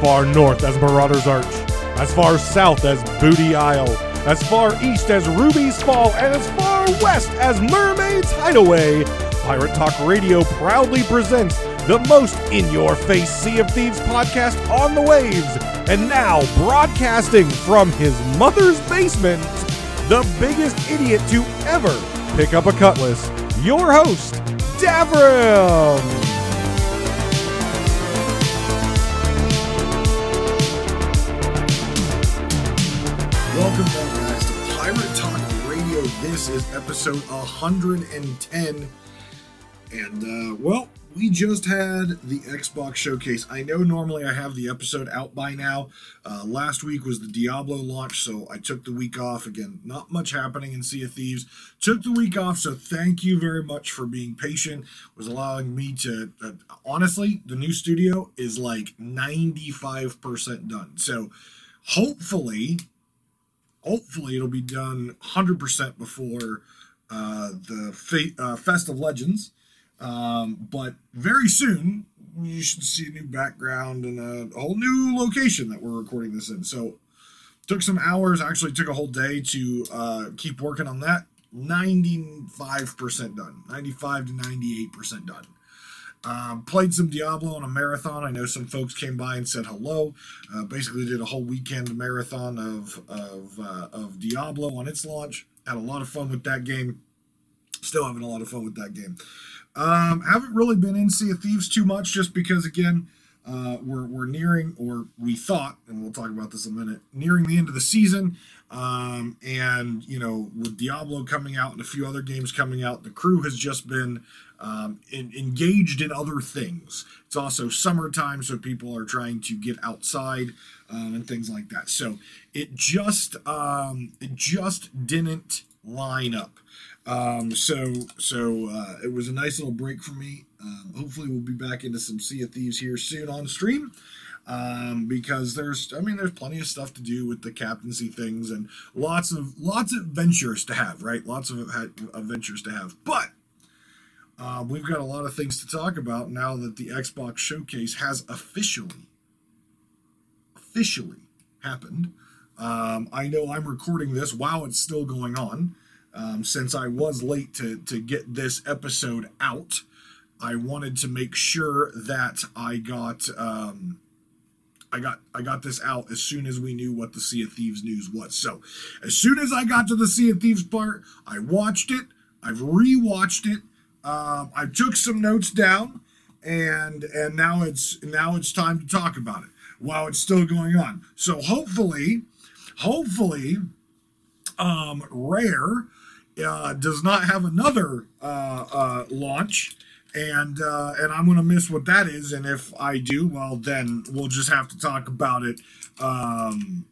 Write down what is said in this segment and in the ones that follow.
far north as Marauder's Arch, as far south as Booty Isle, as far east as Ruby's Fall, and as far west as Mermaid's Hideaway. Pirate Talk Radio proudly presents the most in your face Sea of Thieves podcast on the waves. And now, broadcasting from his mother's basement, the biggest idiot to ever pick up a cutlass, your host, Davrim. Welcome back, guys, to Pirate Talk Radio. This is episode 110. And, uh, well, we just had the Xbox showcase. I know normally I have the episode out by now. Uh, last week was the Diablo launch, so I took the week off. Again, not much happening in Sea of Thieves. Took the week off, so thank you very much for being patient. Was allowing me to, uh, honestly, the new studio is like 95% done. So hopefully, hopefully it'll be done 100% before uh, the Fe- uh, Fest of Legends. Um, but very soon, you should see a new background and a, whole new location that we're recording this in. So, took some hours, actually, took a whole day to uh, keep working on that. 95% done, 95 to 98% done. Um, played some Diablo on a marathon. I know some folks came by and said hello. Uh, basically, did a whole weekend marathon of of, uh, of Diablo on its launch. Had a lot of fun with that game. Still having a lot of fun with that game. Um, haven't really been in Sea of Thieves too much, just because again, uh, we're we're nearing, or we thought, and we'll talk about this in a minute, nearing the end of the season. Um, and you know, with Diablo coming out and a few other games coming out, the crew has just been um, in, engaged in other things. It's also summertime, so people are trying to get outside um, and things like that. So it just um, it just didn't line up. Um, so so uh, it was a nice little break for me. Um, hopefully, we'll be back into some Sea of Thieves here soon on stream. Um, because there's, I mean, there's plenty of stuff to do with the captaincy things and lots of lots of adventures to have, right? Lots of adventures to have, but uh, we've got a lot of things to talk about now that the Xbox Showcase has officially, officially happened. Um, I know I'm recording this while it's still going on. Um, since I was late to, to get this episode out, I wanted to make sure that I got um, I got I got this out as soon as we knew what the Sea of Thieves news was. So as soon as I got to the Sea of Thieves part, I watched it. I've rewatched it. Um, I took some notes down, and and now it's now it's time to talk about it while it's still going on. So hopefully, hopefully, um, Rare uh, does not have another uh, uh, launch, and uh, and I'm gonna miss what that is. And if I do, well, then we'll just have to talk about it um,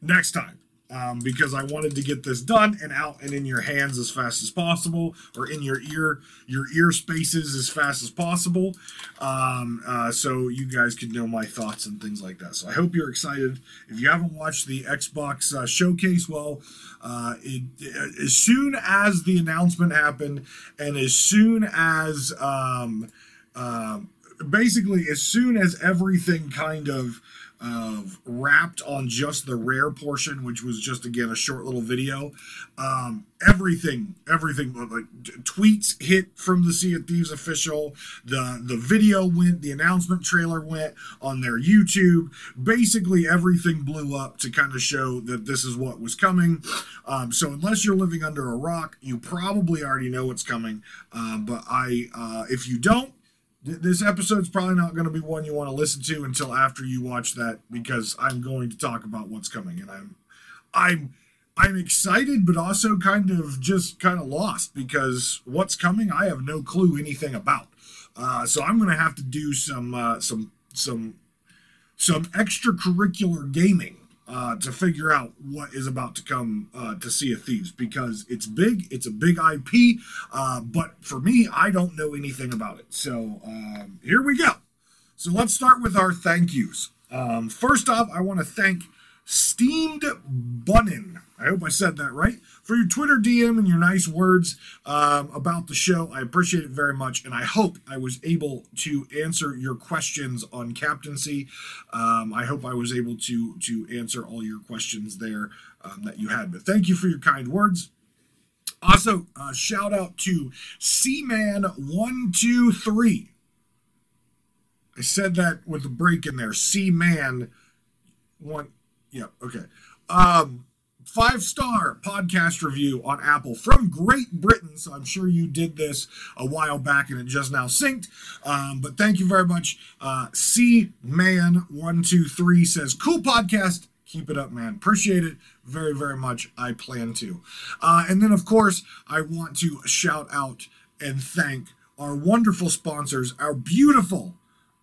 next time um, because I wanted to get this done and out and in your hands as fast as possible, or in your ear, your ear spaces as fast as possible, um, uh, so you guys could know my thoughts and things like that. So I hope you're excited. If you haven't watched the Xbox uh, showcase, well, uh, it, it, as soon as the announcement happened, and as soon as um, um basically as soon as everything kind of of wrapped on just the rare portion, which was just again a short little video. Um, everything, everything like tweets hit from the Sea of Thieves official. The the video went, the announcement trailer went on their YouTube. Basically, everything blew up to kind of show that this is what was coming. Um, so unless you're living under a rock, you probably already know what's coming. Um, but I, uh, if you don't this episode's probably not going to be one you want to listen to until after you watch that because I'm going to talk about what's coming and I'm I'm I'm excited but also kind of just kind of lost because what's coming I have no clue anything about. Uh, so I'm going to have to do some uh, some some some extracurricular gaming uh, to figure out what is about to come uh, to Sea of Thieves because it's big, it's a big IP, uh, but for me, I don't know anything about it. So um, here we go. So let's start with our thank yous. Um, first off, I want to thank Steamed Bunnin. I hope I said that right. For your Twitter DM and your nice words um, about the show, I appreciate it very much. And I hope I was able to answer your questions on captaincy. Um, I hope I was able to to answer all your questions there um, that you had. But thank you for your kind words. Also, uh, shout out to Seaman123. I said that with a break in there. Seaman one. Yeah, okay. Um, five star podcast review on Apple from Great Britain. So I'm sure you did this a while back and it just now synced. Um, but thank you very much. Uh, C Man one two three says, "Cool podcast. Keep it up, man. Appreciate it very very much. I plan to." Uh, and then of course I want to shout out and thank our wonderful sponsors, our beautiful,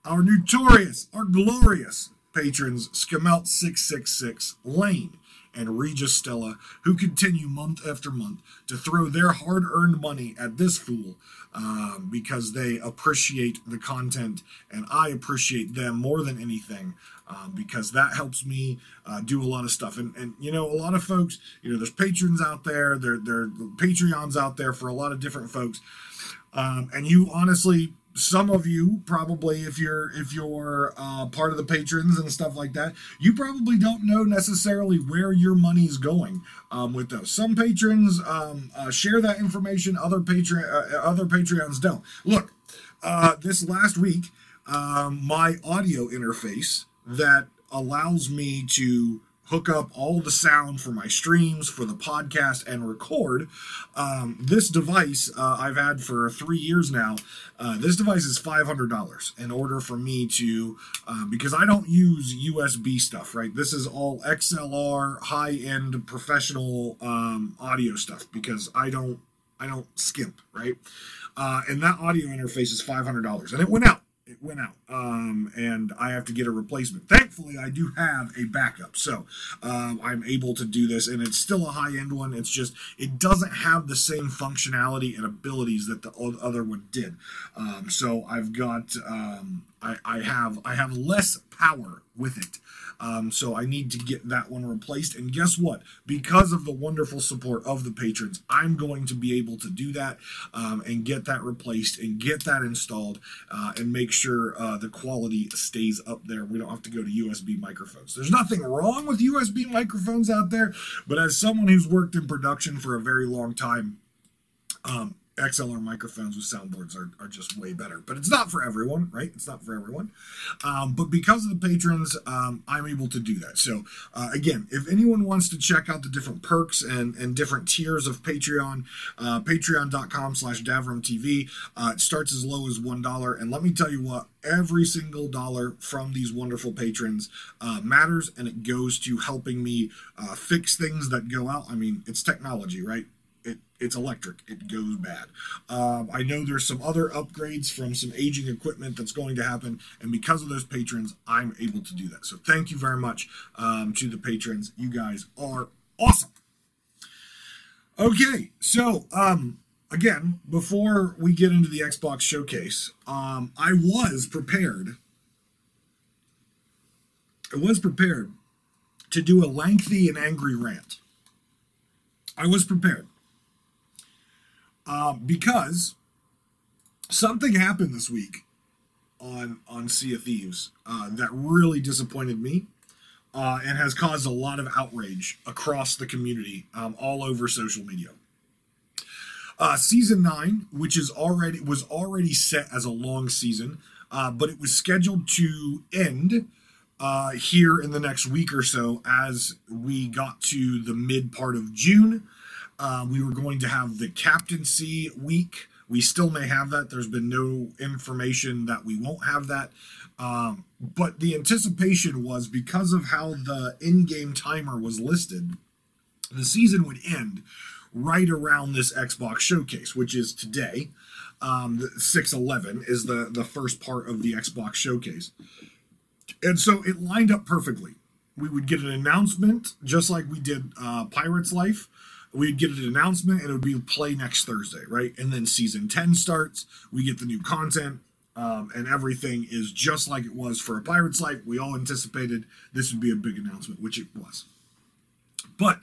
our notorious, our glorious patrons, Skamelt666, Lane, and Regis Stella, who continue month after month to throw their hard earned money at this fool um, because they appreciate the content and I appreciate them more than anything. Um, because that helps me uh, do a lot of stuff, and and you know a lot of folks, you know, there's patrons out there, there there are Patreons out there for a lot of different folks, um, and you honestly some of you probably if you're if you're uh, part of the patrons and stuff like that you probably don't know necessarily where your money's going um, with those. Some patrons um, uh, share that information other patron uh, other patreons don't. Look uh, this last week um, my audio interface that allows me to hook up all the sound for my streams, for the podcast, and record. Um, this device uh, I've had for three years now. Uh, this device is $500 in order for me to, uh, because I don't use USB stuff, right? This is all XLR, high end professional um, audio stuff because I don't. I don't skimp, right? Uh, and that audio interface is $500 and it went out it went out um, and i have to get a replacement. Thankfully i do have a backup so um, i'm able to do this and it's still a high end one. It's just it doesn't have the same functionality and abilities that the other one did. Um, so i've got um, I, I have i have less power with it um, so I need to get that one replaced. And guess what? Because of the wonderful support of the patrons, I'm going to be able to do that um, and get that replaced and get that installed uh, and make sure uh, the quality stays up there. We don't have to go to USB microphones. There's nothing wrong with USB microphones out there, but as someone who's worked in production for a very long time, um, XLR microphones with soundboards are, are just way better. But it's not for everyone, right? It's not for everyone. Um, but because of the patrons, um, I'm able to do that. So, uh, again, if anyone wants to check out the different perks and, and different tiers of Patreon, uh, patreon.com slash DavrimTV, uh, it starts as low as $1. And let me tell you what, every single dollar from these wonderful patrons uh, matters and it goes to helping me uh, fix things that go out. I mean, it's technology, right? It, it's electric. It goes bad. Um, I know there's some other upgrades from some aging equipment that's going to happen, and because of those patrons, I'm able to do that. So thank you very much um, to the patrons. You guys are awesome. Okay, so um, again, before we get into the Xbox showcase, um, I was prepared. I was prepared to do a lengthy and angry rant. I was prepared. Uh, because something happened this week on on Sea of Thieves uh, that really disappointed me uh, and has caused a lot of outrage across the community, um, all over social media. Uh, season nine, which is already was already set as a long season, uh, but it was scheduled to end uh, here in the next week or so as we got to the mid part of June. Uh, we were going to have the captaincy week. We still may have that. There's been no information that we won't have that. Um, but the anticipation was because of how the in game timer was listed, the season would end right around this Xbox showcase, which is today. Um, 611 is the, the first part of the Xbox showcase. And so it lined up perfectly. We would get an announcement, just like we did uh, Pirates Life we'd get an announcement and it would be play next Thursday, right? And then season 10 starts, we get the new content. Um, and everything is just like it was for a Pirate's Life. We all anticipated this would be a big announcement, which it was. But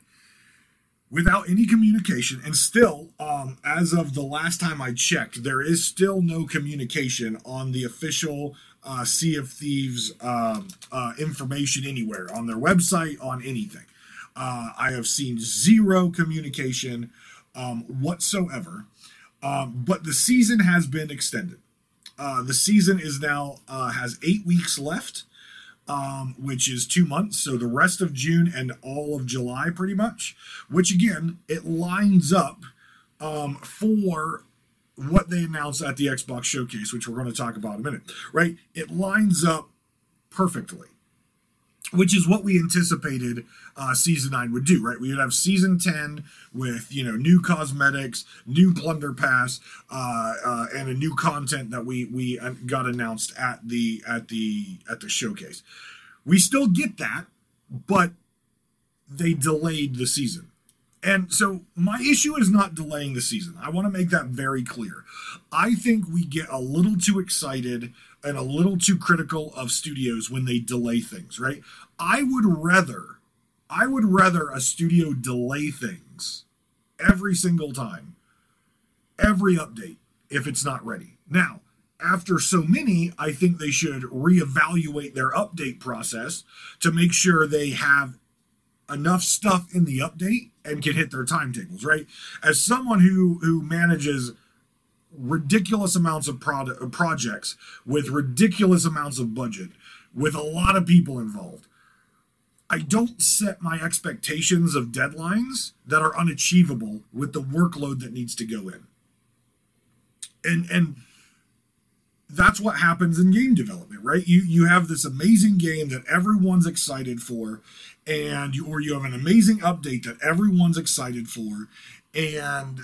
without any communication, and still, um, as of the last time I checked, there is still no communication on the official uh, Sea of Thieves um, uh, information anywhere on their website, on anything. Uh, I have seen zero communication um, whatsoever. Um, but the season has been extended. Uh, the season is now uh, has eight weeks left, um, which is two months. So the rest of June and all of July, pretty much. Which again, it lines up um, for what they announced at the Xbox showcase, which we're going to talk about in a minute. Right? It lines up perfectly which is what we anticipated uh, season 9 would do right we would have season 10 with you know new cosmetics new plunder pass uh, uh, and a new content that we we uh, got announced at the at the at the showcase we still get that but they delayed the season and so my issue is not delaying the season. I want to make that very clear. I think we get a little too excited and a little too critical of studios when they delay things, right? I would rather I would rather a studio delay things every single time, every update if it's not ready. Now, after so many, I think they should reevaluate their update process to make sure they have enough stuff in the update and can hit their timetables, right? As someone who who manages ridiculous amounts of product uh, projects with ridiculous amounts of budget with a lot of people involved. I don't set my expectations of deadlines that are unachievable with the workload that needs to go in. And and that's what happens in game development right? You you have this amazing game that everyone's excited for and you or you have an amazing update that everyone's excited for and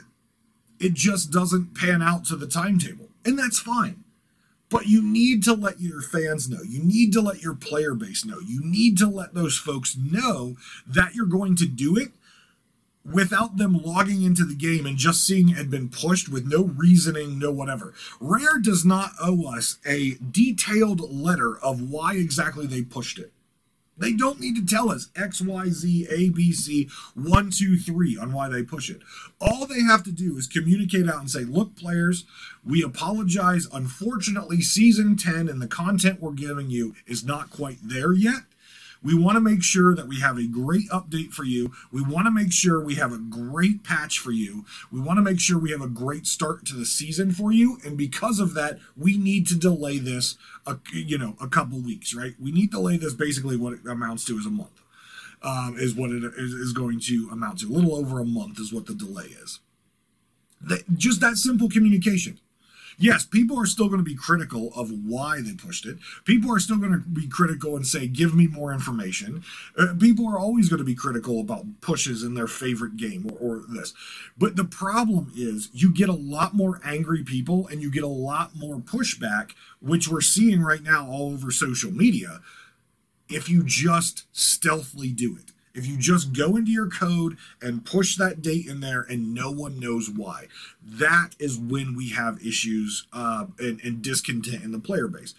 it just doesn't pan out to the timetable. And that's fine. But you need to let your fans know. You need to let your player base know. You need to let those folks know that you're going to do it without them logging into the game and just seeing it had been pushed with no reasoning, no whatever. Rare does not owe us a detailed letter of why exactly they pushed it. They don't need to tell us X, Y, Z, A, B, C, one, two, three on why they push it. All they have to do is communicate out and say, look, players, we apologize. Unfortunately, season 10 and the content we're giving you is not quite there yet. We want to make sure that we have a great update for you. We want to make sure we have a great patch for you. We want to make sure we have a great start to the season for you. And because of that, we need to delay this, a, you know, a couple weeks, right? We need to delay this basically what it amounts to is a month. Um, is what it is, going to amount to. A little over a month is what the delay is. The, just that simple communication yes, people are still going to be critical of why they pushed it. People are still going to be critical and say, give me more information. Uh, people are always going to be critical about pushes in their favorite game or, or this. But the problem is, you get a lot more angry people and you get a lot more pushback, which we're seeing right now all over social media, if you just stealthily do it. If you just go into your code and push that date in there and no one knows why, that is when we have issues uh, and, and, discontent in the player base.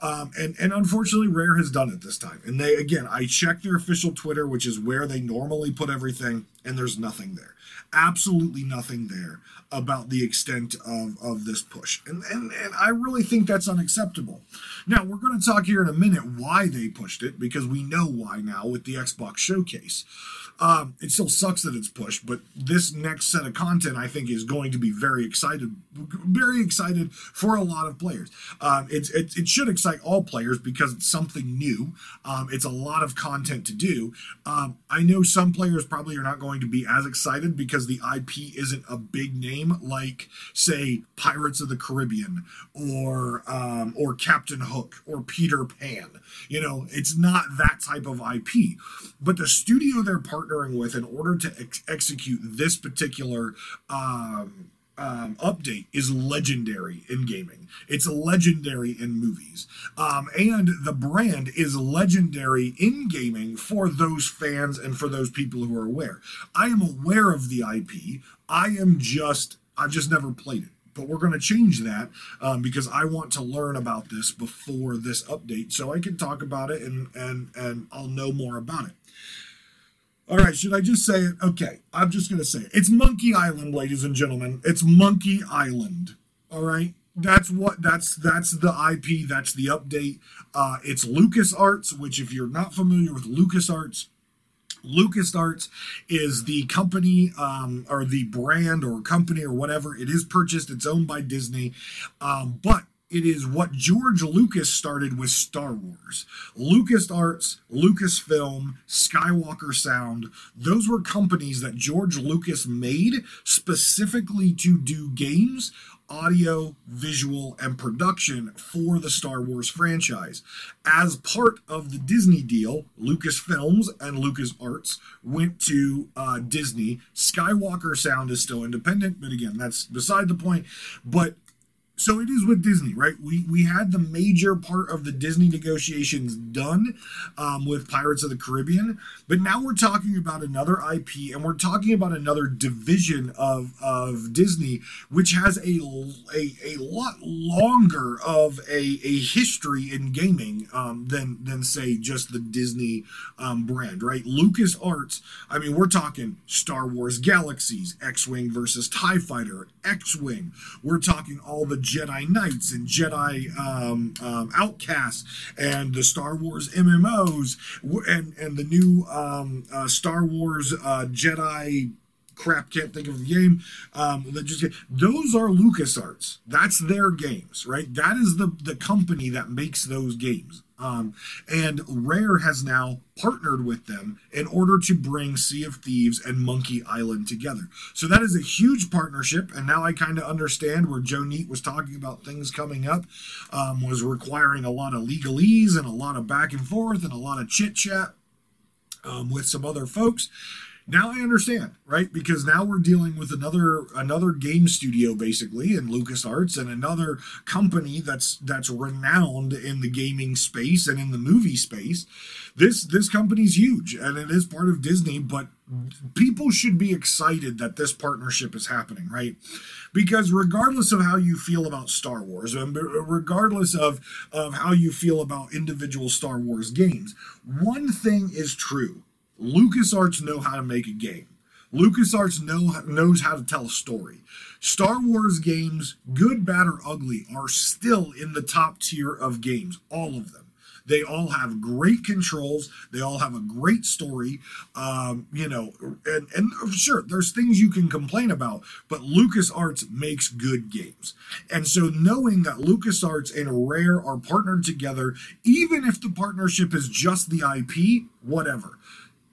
Um, and, and unfortunately, Rare has done it this time. And they, again, I checked their official Twitter, which is where they normally put everything, and there's nothing there absolutely nothing there about the extent of, of this push. And, and, and I really think that's unacceptable. Now, we're going to talk here in a minute why they pushed it, because we know why now with the Xbox Showcase. Um, it still sucks that it's pushed, but this next set of content I think is going to be very excited, very excited for a lot of players. Um, it's it, it, should excite all players because it's something new. Um, it's a lot of content to do. Um, I know some players probably are not going to be as excited because the IP isn't a big name like say Pirates of the Caribbean or um, or Captain Hook or Peter Pan. You know, it's not that type of IP, but the studio they're part partnering with in order to ex- execute this particular um, um, update is legendary in gaming. It's legendary in movies. Um, and the brand is legendary in gaming for those fans and for those people who are aware. I am aware of the IP. I am just, I've just never played it but we're going to change that um, because I want to learn about this before this update so I can talk about it and and and I'll know more about it. All right, should I just say it? Okay, I'm just going to say it. It's Monkey Island, ladies and gentlemen. It's Monkey Island. All right? That's what that's that's the IP, that's the update. Uh it's LucasArts, which if you're not familiar with LucasArts, LucasArts is the company um, or the brand or company or whatever. It is purchased. It's owned by Disney, um, but it is what George Lucas started with Star Wars. LucasArts, Lucasfilm, Skywalker Sound, those were companies that George Lucas made specifically to do games audio, visual, and production for the Star Wars franchise. As part of the Disney deal, Lucasfilms and LucasArts went to uh, Disney. Skywalker Sound is still independent, but again, that's beside the point. But so it is with Disney, right? We we had the major part of the Disney negotiations done um, with Pirates of the Caribbean, but now we're talking about another IP and we're talking about another division of of Disney, which has a a, a lot longer of a, a history in gaming um, than than say just the Disney um, brand, right? Lucas Arts. I mean, we're talking Star Wars Galaxies, X Wing versus Tie Fighter, X Wing. We're talking all the Jedi Knights and Jedi um, um, Outcasts and the Star Wars MMOs and and the new um, uh, Star Wars uh, Jedi crap can't think of the game um that just those are lucasarts. That's their games right? That is the the company that makes those games um, and Rare has now partnered with them in order to bring Sea of Thieves and Monkey Island together. So that is a huge partnership. And now I kind of understand where Joe Neate was talking about things coming up, um, was requiring a lot of legalese and a lot of back and forth and a lot of chit chat um, with some other folks now I understand, right? Because now we're dealing with another another game studio basically in LucasArts and another company that's that's renowned in the gaming space and in the movie space. This this company's huge and it is part of Disney, but people should be excited that this partnership is happening, right? Because regardless of how you feel about Star Wars, and regardless of, of how you feel about individual Star Wars games, one thing is true LucasArts know how to make a game. LucasArts know, knows how to tell a story. Star Wars games, good, bad, or ugly, are still in the top tier of games. All of them. They all have great controls. They all have a great story. Um, you know, and, and sure, there's things you can complain about, but LucasArts makes good games. And so knowing that LucasArts and Rare are partnered together, even if the partnership is just the IP, whatever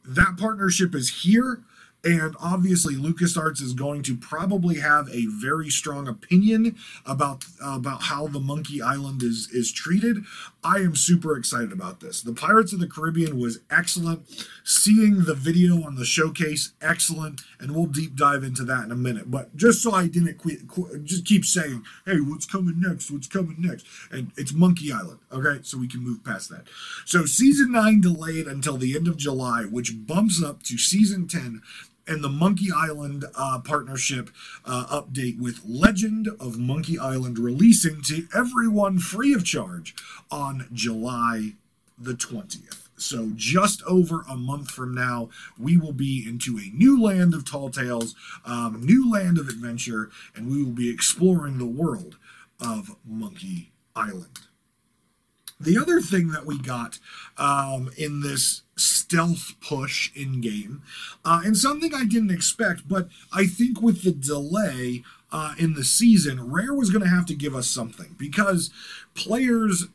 that partnership is here. And obviously, LucasArts is going to probably have a very strong opinion about about how the Monkey Island is is treated. I am super excited about this. The Pirates of the Caribbean was excellent. Seeing the video on the showcase, excellent, and we'll deep dive into that in a minute. But just so I didn't quit, just keep saying, "Hey, what's coming next? What's coming next?" And it's Monkey Island. Okay, so we can move past that. So season nine delayed until the end of July, which bumps up to season ten and the Monkey Island uh, partnership uh, update with Legend of Monkey Island releasing to everyone free of charge on July the 20th. So, just over a month from now, we will be into a new land of tall tales, um, new land of adventure, and we will be exploring the world of Monkey Island. The other thing that we got um, in this stealth push in game, uh, and something I didn't expect, but I think with the delay uh, in the season, Rare was going to have to give us something because players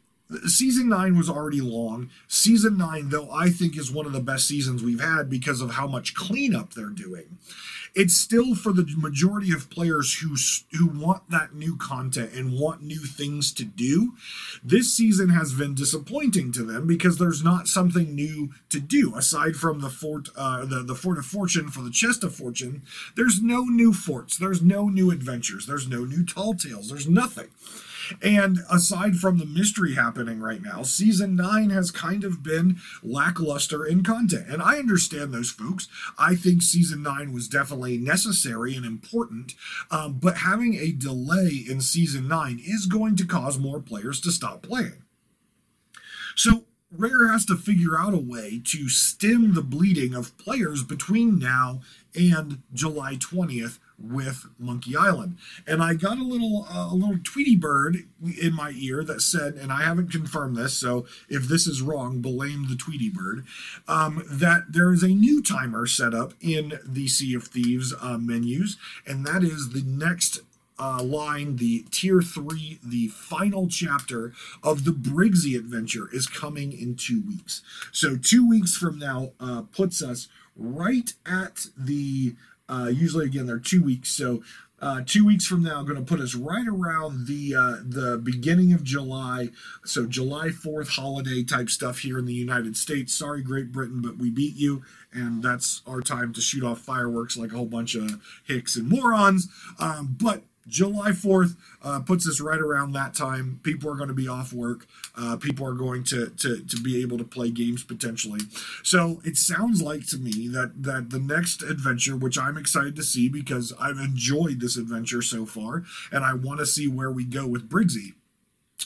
season nine was already long. Season nine, though, I think is one of the best seasons we've had because of how much cleanup they're doing it's still for the majority of players who who want that new content and want new things to do. This season has been disappointing to them because there's not something new to do aside from the fort, uh, the the fort of fortune for the chest of fortune. There's no new forts. There's no new adventures. There's no new tall tales. There's nothing. And aside from the mystery happening right now, season nine has kind of been lackluster in content. And I understand those folks. I think season nine was definitely necessary and important. Um, but having a delay in season nine is going to cause more players to stop playing. So Rare has to figure out a way to stem the bleeding of players between now and July 20th with Monkey Island. And I got a little uh, a little Tweety bird in my ear that said, and I haven't confirmed this, so if this is wrong, blame the Tweety bird. Um, that there is a new timer set up in the Sea of Thieves uh, menus, and that is the next uh, line, the tier three, the final chapter of the Briggsy adventure is coming in two weeks. So two weeks from now uh, puts us right at the. Uh, usually, again, they're two weeks. So uh, two weeks from now, going to put us right around the uh, the beginning of July. So July Fourth holiday type stuff here in the United States. Sorry, Great Britain, but we beat you, and that's our time to shoot off fireworks like a whole bunch of hicks and morons. Um, but July 4th uh, puts us right around that time. People are going to be off work. Uh, people are going to, to, to be able to play games potentially. So it sounds like to me that, that the next adventure, which I'm excited to see because I've enjoyed this adventure so far, and I want to see where we go with Briggsy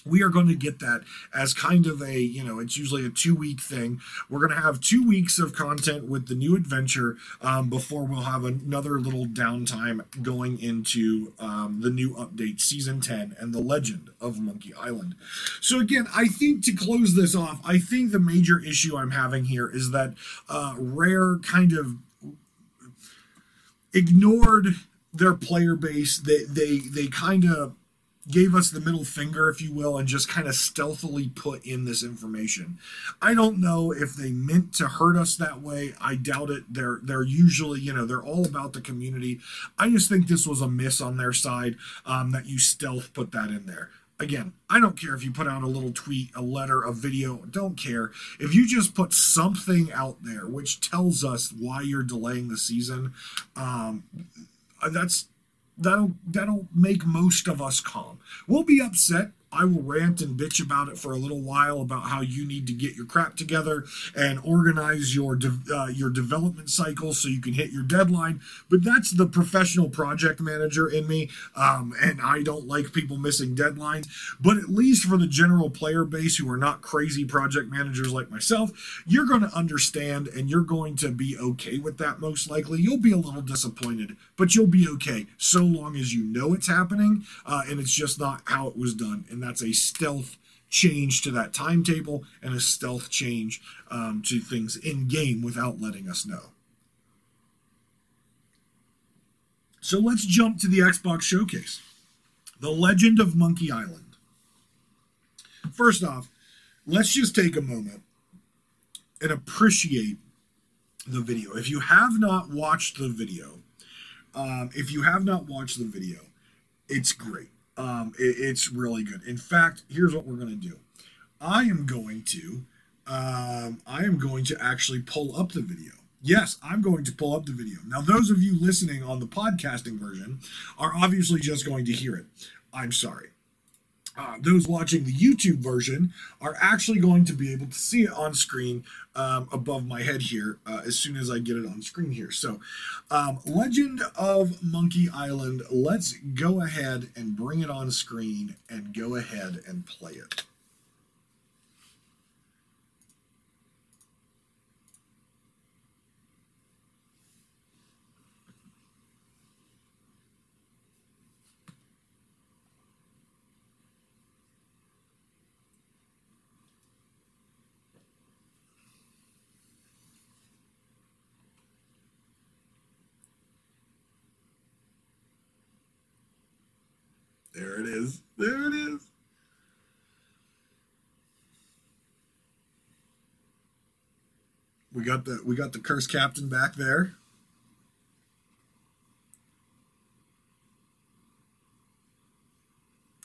we are going to get that as kind of a you know it's usually a two week thing. We're going to have two weeks of content with the new adventure um, before we'll have another little downtime going into um, the new update season 10 and the legend of monkey island. So again i think to close this off i think the major issue i'm having here is that uh, rare kind of ignored their player base. They they they kind of gave us the middle finger, if you will, and just kind of stealthily put in this information. I don't know if they meant to hurt us that way. I doubt it. They're they're usually, you know, they're all about the community. I just think this was a miss on their side um, that you stealth put that in there. Again, I don't care if you put out a little tweet, a letter, a video, don't care. If you just put something out there which tells us why you're delaying the season, um, that's that'll that'll make most of us calm. We'll be upset I will rant and bitch about it for a little while about how you need to get your crap together and organize your de- uh, your development cycle so you can hit your deadline. But that's the professional project manager in me, um, and I don't like people missing deadlines. But at least for the general player base who are not crazy project managers like myself, you're going to understand and you're going to be okay with that. Most likely, you'll be a little disappointed, but you'll be okay so long as you know it's happening uh, and it's just not how it was done. And that's a stealth change to that timetable and a stealth change um, to things in game without letting us know. So let's jump to the Xbox Showcase The Legend of Monkey Island. First off, let's just take a moment and appreciate the video. If you have not watched the video, um, if you have not watched the video, it's great. Um, it, it's really good. In fact, here's what we're going to do. I am going to, um, I am going to actually pull up the video. Yes, I'm going to pull up the video. Now, those of you listening on the podcasting version are obviously just going to hear it. I'm sorry uh, those watching the YouTube version are actually going to be able to see it on screen um, above my head here uh, as soon as I get it on screen here. So, um, Legend of Monkey Island, let's go ahead and bring it on screen and go ahead and play it. There it is. There it is. We got the we got the curse captain back there.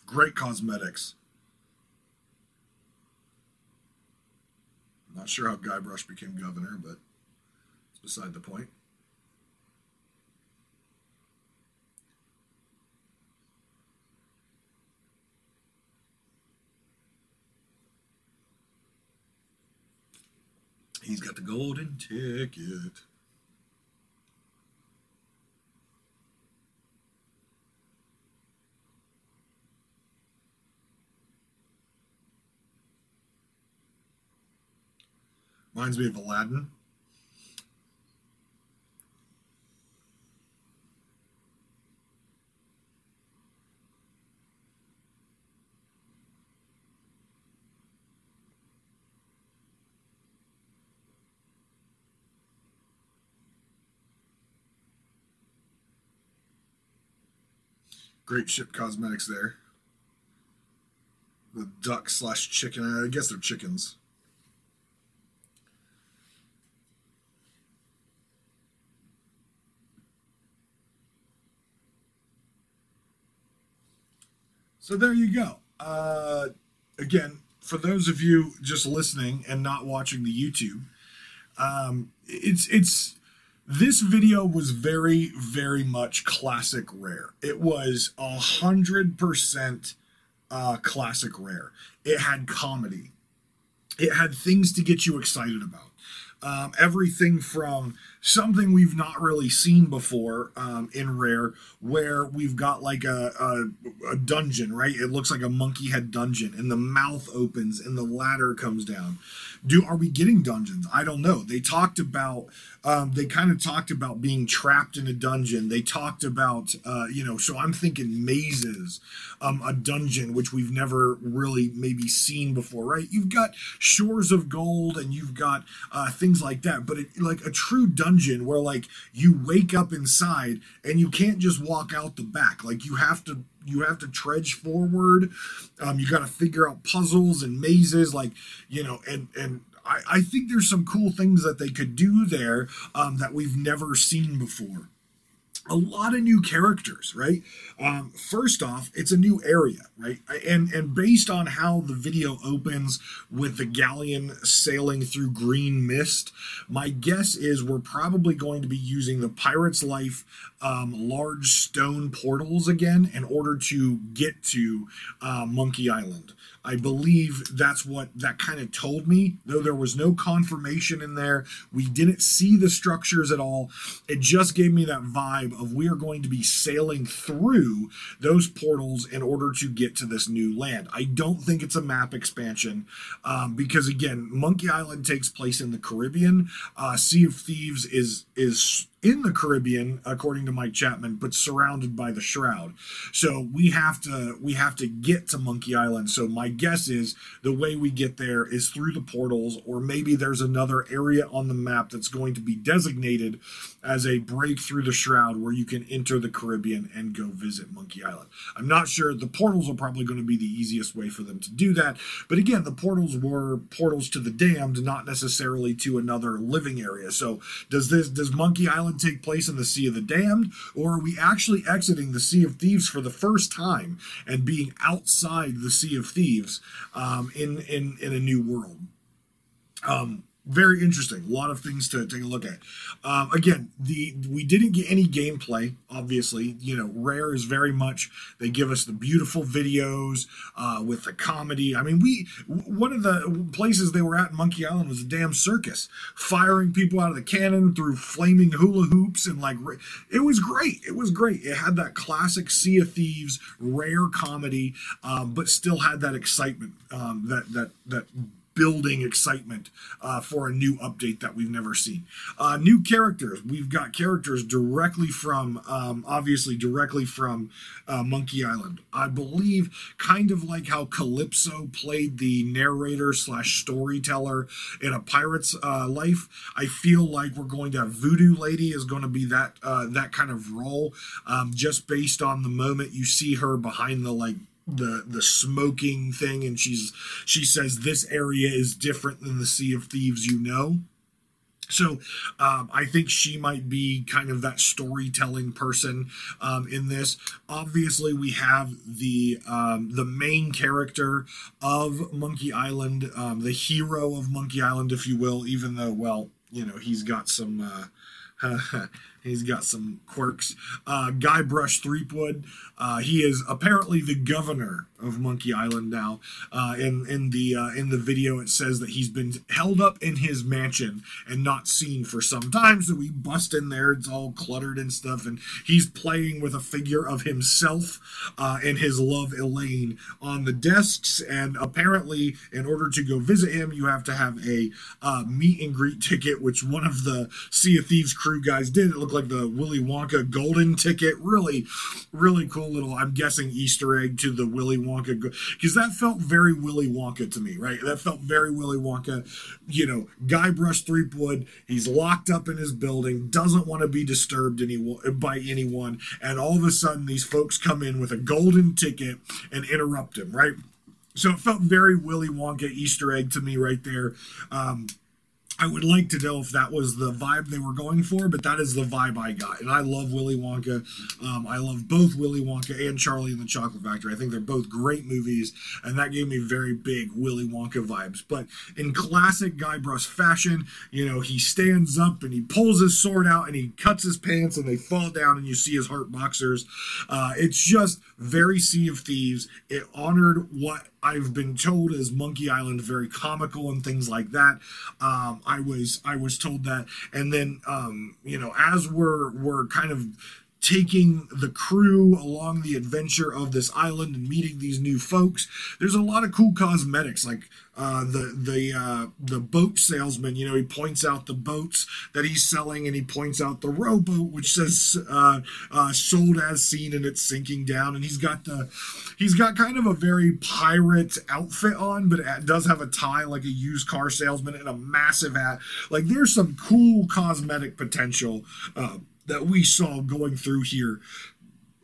Great cosmetics. not sure how Guybrush became governor, but it's beside the point. He's got the golden ticket. Reminds me of Aladdin. Great ship cosmetics there. The duck slash chicken. I guess they're chickens. So there you go. Uh, again, for those of you just listening and not watching the YouTube, um, it's it's this video was very very much classic rare. It was a hundred percent uh, classic rare. It had comedy. It had things to get you excited about. Um, everything from something we've not really seen before um, in Rare, where we've got like a, a, a dungeon, right? It looks like a monkey head dungeon, and the mouth opens and the ladder comes down. Do are we getting dungeons? I don't know. They talked about um, they kind of talked about being trapped in a dungeon. They talked about uh, you know, so I'm thinking mazes, um, a dungeon which we've never really maybe seen before, right? You've got shores of gold and you've got uh, things like that, but it, like a true dungeon where like you wake up inside and you can't just walk out the back. Like you have to you have to trudge forward. Um, you got to figure out puzzles and mazes, like you know, and and I, I think there's some cool things that they could do there um, that we've never seen before a lot of new characters, right? Um, first off, it's a new area, right? And and based on how the video opens with the galleon sailing through green mist, my guess is we're probably going to be using the Pirate's Life um, large stone portals again in order to get to uh, Monkey Island. I believe that's what that kind of told me, though there was no confirmation in there. We didn't see the structures at all. It just gave me that vibe of we are going to be sailing through those portals in order to get to this new land. I don't think it's a map expansion um, because again, Monkey Island takes place in the Caribbean. Uh, sea of Thieves is is in the Caribbean, according to Mike Chapman, but surrounded by the Shroud. So we have to we have to get to Monkey Island. So my guess is the way we get there is through the portals, or maybe there's another area on the map that's going to be designated as a break through the Shroud where you can enter the Caribbean and go visit Monkey Island. I'm not sure. The portals are probably going to be the easiest way for them to do that. But again, the portals were portals to the damned, not necessarily to another living area. So does this does Monkey Island take place in the Sea of the Damned, or are we actually exiting the Sea of Thieves for the first time and being outside the Sea of Thieves um, in in in a new world? Um, very interesting. A lot of things to take a look at. Um, again, the we didn't get any gameplay. Obviously, you know, Rare is very much they give us the beautiful videos uh, with the comedy. I mean, we one of the places they were at in Monkey Island was a damn circus, firing people out of the cannon through flaming hula hoops and like it was great. It was great. It had that classic Sea of Thieves Rare comedy, um, but still had that excitement um, that that that building excitement uh, for a new update that we've never seen. Uh, new characters. We've got characters directly from, um, obviously, directly from uh, Monkey Island. I believe, kind of like how Calypso played the narrator slash storyteller in a pirate's uh, life. I feel like we're going to have Voodoo Lady is going to be that uh, that kind of role, um, just based on the moment you see her behind the like the the smoking thing and she's she says this area is different than the sea of thieves you know so um, I think she might be kind of that storytelling person um, in this. Obviously, we have the um, the main character of Monkey Island, um, the hero of Monkey Island, if you will. Even though, well, you know, he's got some. Uh, He's got some quirks. Uh, Guybrush Threepwood. Uh, he is apparently the governor of Monkey Island now. Uh, in in the uh, in the video, it says that he's been held up in his mansion and not seen for some time. So we bust in there; it's all cluttered and stuff, and he's playing with a figure of himself uh, and his love Elaine on the desks. And apparently, in order to go visit him, you have to have a uh, meet and greet ticket, which one of the Sea of Thieves crew guys did. It looked like the Willy Wonka golden ticket. Really, really cool little. I'm guessing Easter egg to the Willy Wonka Wonka because that felt very Willy Wonka to me, right? That felt very Willy Wonka. You know, Guybrush Threepwood, he's locked up in his building, doesn't want to be disturbed any, by anyone, and all of a sudden these folks come in with a golden ticket and interrupt him, right? So it felt very Willy Wonka Easter egg to me right there. Um, I would like to know if that was the vibe they were going for, but that is the vibe I got. And I love Willy Wonka. Um, I love both Willy Wonka and Charlie and the Chocolate Factory. I think they're both great movies, and that gave me very big Willy Wonka vibes. But in classic Guybrush fashion, you know, he stands up and he pulls his sword out and he cuts his pants and they fall down and you see his heart boxers. Uh, it's just very Sea of Thieves. It honored what I've been told is Monkey Island very comical and things like that. Um, I was I was told that, and then um, you know as we're we're kind of taking the crew along the adventure of this island and meeting these new folks. There's a lot of cool cosmetics, like uh, the the uh, the boat salesman. You know, he points out the boats that he's selling, and he points out the rowboat, which says uh, uh "sold as seen," and it's sinking down. And he's got the he's got kind of a very pirate outfit on, but it does have a tie like a used car salesman and a massive hat. Like, there's some cool cosmetic potential uh, that we saw going through here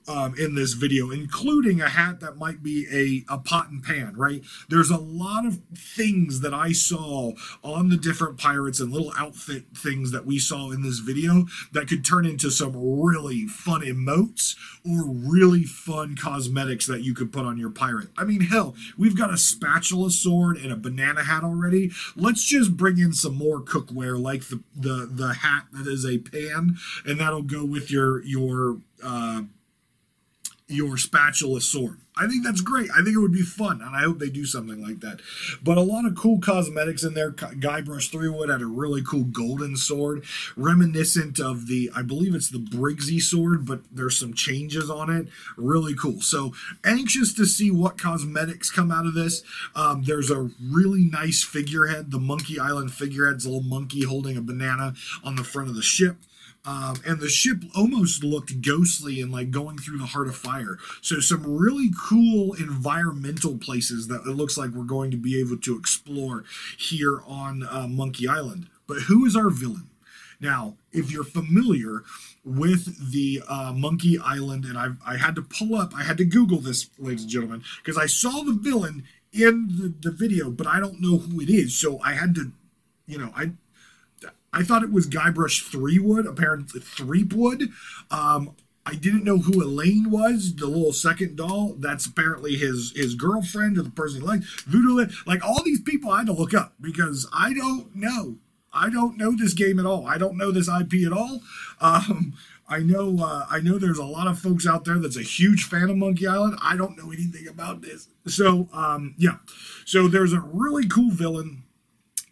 um, in this video, including a hat that might be a, a pot and pan, right? There's a lot of things that I saw on the different pirates and little outfit things that we saw in this video that could turn into some really fun emotes or really fun cosmetics that you could put on your pirate. I mean, hell, we've got a spatula sword and a banana hat already. Let's just bring in some more cookware like the the, the hat that is a pan and that'll go with your your uh, your spatula sword. I think that's great. I think it would be fun, and I hope they do something like that. But a lot of cool cosmetics in there. Guybrush Threepwood had a really cool golden sword, reminiscent of the, I believe it's the Briggsy sword, but there's some changes on it. Really cool. So anxious to see what cosmetics come out of this. Um, there's a really nice figurehead. The Monkey Island figurehead's a little monkey holding a banana on the front of the ship. Um, and the ship almost looked ghostly and like going through the heart of fire. So some really cool environmental places that it looks like we're going to be able to explore here on uh, Monkey Island. But who is our villain? Now, if you're familiar with the uh, Monkey Island, and I, I had to pull up, I had to Google this, ladies and gentlemen, because I saw the villain in the, the video, but I don't know who it is. So I had to, you know, I I thought it was Guybrush Threepwood, apparently Threepwood. Um, I didn't know who Elaine was, the little second doll. That's apparently his his girlfriend or the person he liked. Voodoo, like all these people, I had to look up because I don't know. I don't know this game at all. I don't know this IP at all. Um, I know uh, I know there's a lot of folks out there that's a huge fan of Monkey Island. I don't know anything about this. So um, yeah, so there's a really cool villain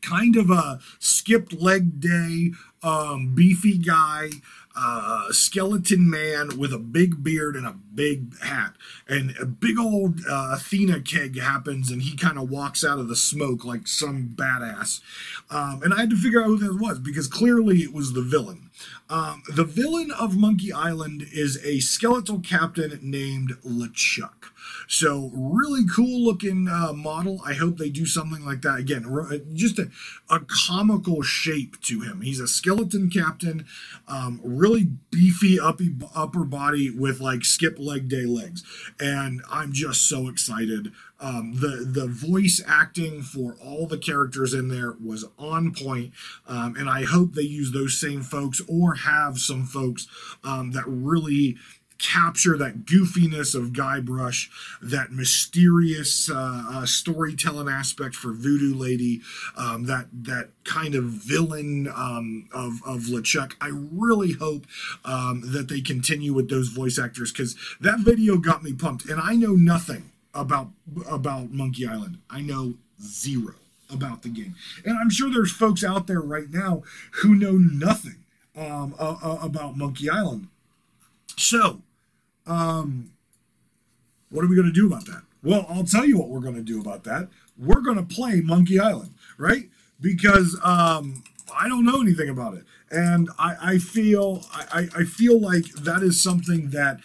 kind of a skipped leg day, um, beefy guy, uh, skeleton man with a big beard and a big hat. And a big old uh, Athena keg happens, and he kind of walks out of the smoke like some badass. Um, and I had to figure out who that was because clearly it was the villain. Um, the villain of Monkey Island is a skeletal captain named LeChuck. So really cool looking uh, model. I hope they do something like that again. Uh, just a, a comical shape to him. He's a skeleton captain, um, really beefy uppy, upper body with like skip leg day legs, and I'm just so excited. Um, the the voice acting for all the characters in there was on point, um, and I hope they use those same folks or have some folks um, that really capture that goofiness of Guybrush, that mysterious uh, uh, storytelling aspect for Voodoo Lady, um, that that kind of villain um, of of LeChuck. I really hope um, that they continue with those voice actors because that video got me pumped, and I know nothing about about Monkey Island. I know zero about the game, and I'm sure there's folks out there right now who know nothing um, uh, uh, about Monkey Island. So, um, what are we going to do about that? Well, I'll tell you what we're going to do about that. We're going to play Monkey Island, right? Because um, I don't know anything about it, and I, I feel I, I feel like that is something that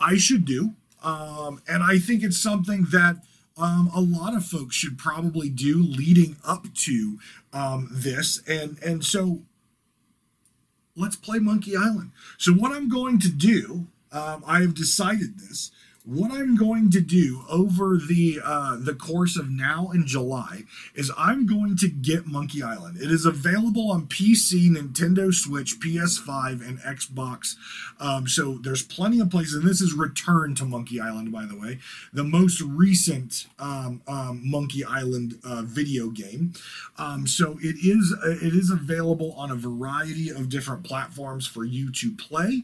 I should do, um, and I think it's something that um, a lot of folks should probably do leading up to um, this, and and so let's play Monkey Island. So what I'm going to do, um, I have decided this what I'm going to do over the uh, the course of now and July is I'm going to get Monkey Island. It is available on PC, Nintendo Switch, PS5, and Xbox. Um, so there's plenty of places. And this is Return to Monkey Island, by the way, the most recent um, um, Monkey Island uh, video game. Um, so it is uh, it is available on a variety of different platforms for you to play.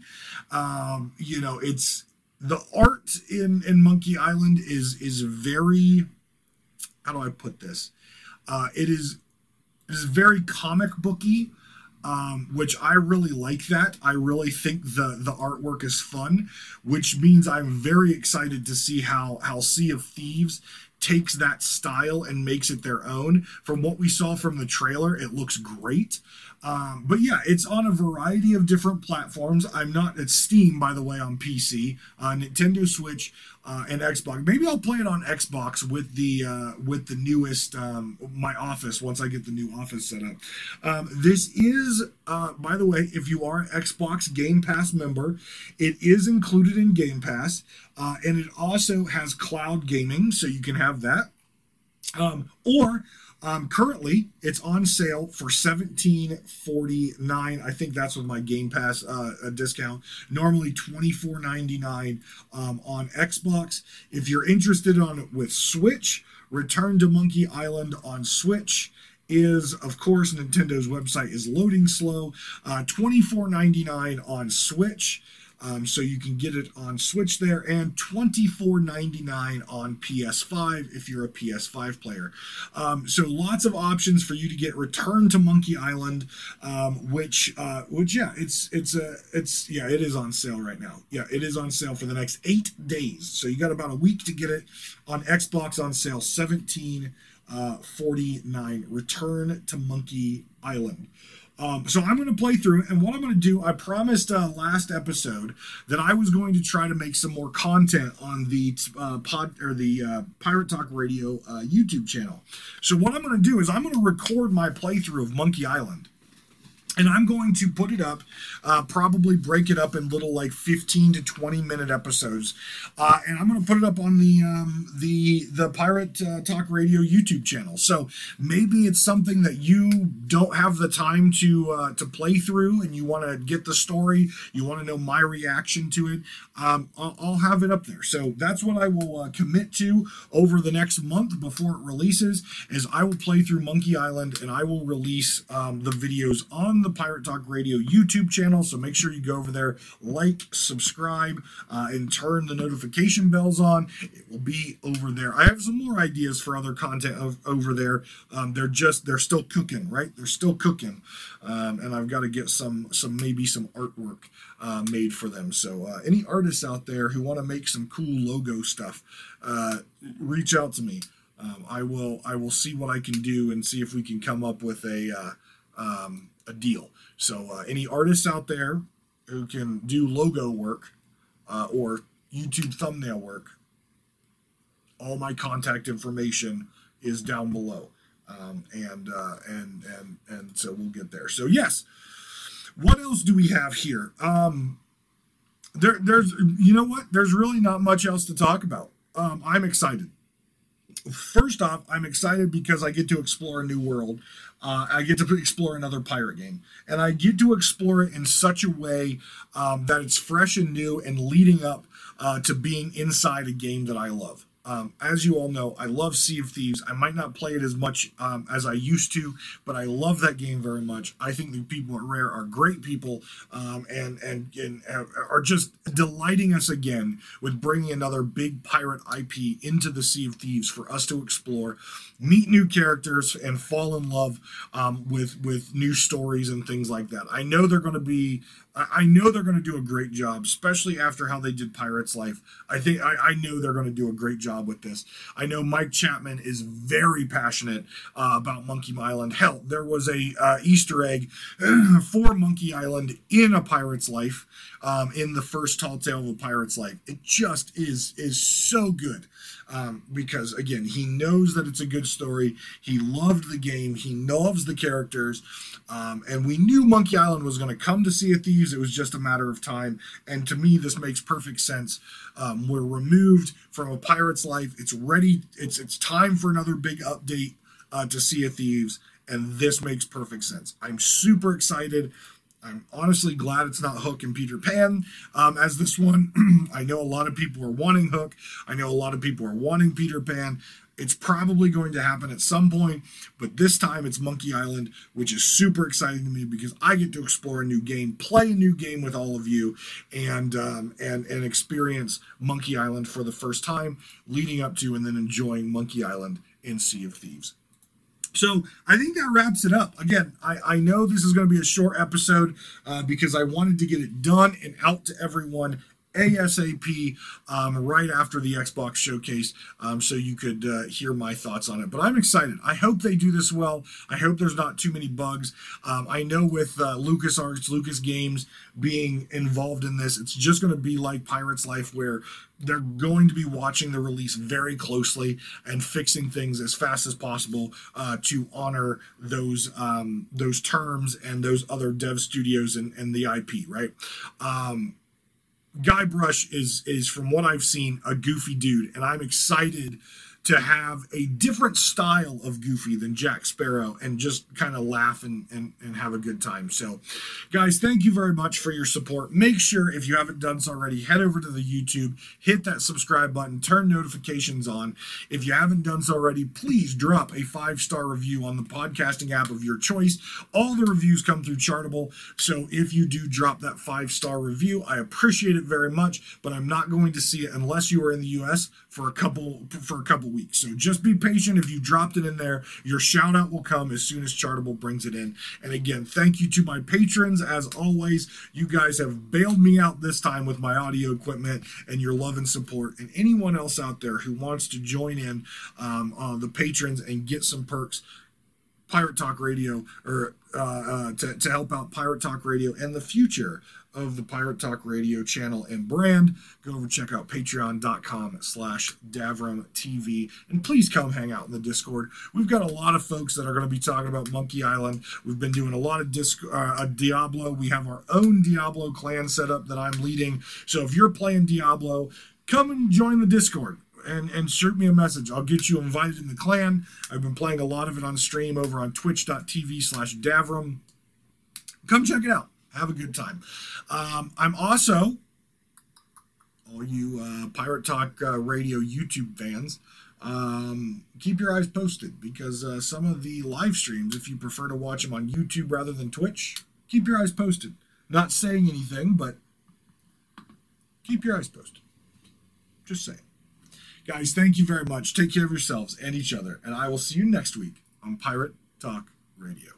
Um, you know, it's the art in in Monkey Island is is very how do I put this? Uh, it is it is very comic booky, um, which I really like. That I really think the the artwork is fun, which means I'm very excited to see how how Sea of Thieves takes that style and makes it their own. From what we saw from the trailer, it looks great. Um, but yeah, it's on a variety of different platforms. I'm not at Steam, by the way, on PC, uh, Nintendo Switch, uh, and Xbox. Maybe I'll play it on Xbox with the uh, with the newest um, my Office once I get the new Office set up. Um, this is, uh, by the way, if you are an Xbox Game Pass member, it is included in Game Pass, uh, and it also has cloud gaming, so you can have that. Um, or um, currently, it's on sale for seventeen forty nine. I think that's with my Game Pass uh, discount. Normally twenty four ninety nine um, on Xbox. If you're interested on it with Switch, Return to Monkey Island on Switch is of course Nintendo's website is loading slow. Uh, twenty four ninety nine on Switch. Um, so you can get it on Switch there and $24.99 on PS5 if you're a PS5 player. Um, so lots of options for you to get Return to Monkey Island, um, which uh, which yeah, it's it's a it's yeah, it is on sale right now. Yeah, it is on sale for the next eight days. So you got about a week to get it on Xbox on sale. 17 uh, 49 Return to Monkey Island. Um, so I'm going to play through, and what I'm going to do, I promised uh, last episode that I was going to try to make some more content on the uh, pod or the uh, Pirate Talk Radio uh, YouTube channel. So what I'm going to do is I'm going to record my playthrough of Monkey Island and I'm going to put it up, uh, probably break it up in little like 15 to 20 minute episodes, uh, and I'm going to put it up on the um, the the Pirate uh, Talk Radio YouTube channel. So maybe it's something that you don't have the time to uh, to play through, and you want to get the story, you want to know my reaction to it. Um, I'll, I'll, have it up there. So that's what I will uh, commit to over the next month before it releases. Is I will play through Monkey Island, and I will release um, the videos on the Pirate Talk Radio YouTube channel. So make sure you go over there, like, subscribe, uh, and turn the notification bells on. It will be over there. I have some more ideas for other content of, over there. Um, they're just they're still cooking, right? They're still cooking, um, and I've got to get some some maybe some artwork uh, made for them. So uh, any artists out there who want to make some cool logo stuff, uh, reach out to me. Um, I will I will see what I can do and see if we can come up with a uh, um, a deal. So uh, any artists out there who can do logo work uh, or YouTube thumbnail work, all my contact information is down below. Um, and uh, and and and so we'll get there. So yes, what else do we have here? Um, there, there's you know what? There's really not much else to talk about. Um, I'm excited. first off, I'm excited because I get to explore a new world. Uh, I get to explore another pirate game, and I get to explore it in such a way um, that it's fresh and new and leading up uh, to being inside a game that I love. Um, as you all know, I love Sea of Thieves. I might not play it as much um, as I used to, but I love that game very much. I think the people at Rare are great people um, and, and, and are just delighting us again with bringing another big pirate IP into the Sea of Thieves for us to explore, meet new characters, and fall in love um, with with new stories and things like that. I know they're going to be I know they're going to do a great job, especially after how they did Pirates Life. I think I, I know they're going to do a great job with this. I know Mike Chapman is very passionate uh, about Monkey Island. Hell, there was a uh, Easter egg for Monkey Island in a Pirate's Life, um, in the first Tall Tale of a Pirate's Life. It just is is so good um, because again, he knows that it's a good story. He loved the game. He loves the characters, um, and we knew Monkey Island was going to come to Sea of Thieves. It was just a matter of time. And to me, this makes perfect sense. Um, we're removed from a pirate's life. It's ready. It's it's time for another big update uh, to Sea of Thieves, and this makes perfect sense. I'm super excited. I'm honestly glad it's not Hook and Peter Pan um, as this one. I know a lot of people are wanting Hook. I know a lot of people are wanting Peter Pan. It's probably going to happen at some point, but this time it's Monkey Island, which is super exciting to me because I get to explore a new game, play a new game with all of you, and um, and and experience Monkey Island for the first time, leading up to and then enjoying Monkey Island in Sea of Thieves. So I think that wraps it up. Again, I, I know this is going to be a short episode uh, because I wanted to get it done and out to everyone ASAP um, right after the Xbox showcase um, so you could uh, hear my thoughts on it. But I'm excited. I hope they do this well. I hope there's not too many bugs. Um, I know with uh, LucasArts, Lucas Games being involved in this, it's just going to be like Pirate's Life where they're going to be watching the release very closely and fixing things as fast as possible uh, to honor those um, those terms and those other dev studios and, and the IP, right? Um, Guybrush is is from what I've seen a goofy dude, and I'm excited to have a different style of Goofy than Jack Sparrow and just kind of laugh and, and, and have a good time. So, guys, thank you very much for your support. Make sure, if you haven't done so already, head over to the YouTube, hit that subscribe button, turn notifications on. If you haven't done so already, please drop a five star review on the podcasting app of your choice. All the reviews come through Chartable. So, if you do drop that five star review, I appreciate it very much, but I'm not going to see it unless you are in the US for a couple for a couple weeks. So just be patient. If you dropped it in there, your shout out will come as soon as Chartable brings it in. And again, thank you to my patrons. As always, you guys have bailed me out this time with my audio equipment and your love and support. And anyone else out there who wants to join in um, uh, the patrons and get some perks, Pirate Talk Radio or uh, uh, to, to help out Pirate Talk Radio and the future of the Pirate Talk Radio channel and brand. Go over check out patreon.com slash Davrim TV. And please come hang out in the Discord. We've got a lot of folks that are going to be talking about Monkey Island. We've been doing a lot of disc, uh, Diablo. We have our own Diablo clan set up that I'm leading. So if you're playing Diablo, come and join the Discord and, and shoot me a message. I'll get you invited in the clan. I've been playing a lot of it on stream over on twitch.tv slash Davrim. Come check it out. Have a good time. Um, I'm also, all you uh, Pirate Talk uh, Radio YouTube fans, um, keep your eyes posted because uh, some of the live streams, if you prefer to watch them on YouTube rather than Twitch, keep your eyes posted. Not saying anything, but keep your eyes posted. Just saying. Guys, thank you very much. Take care of yourselves and each other, and I will see you next week on Pirate Talk Radio.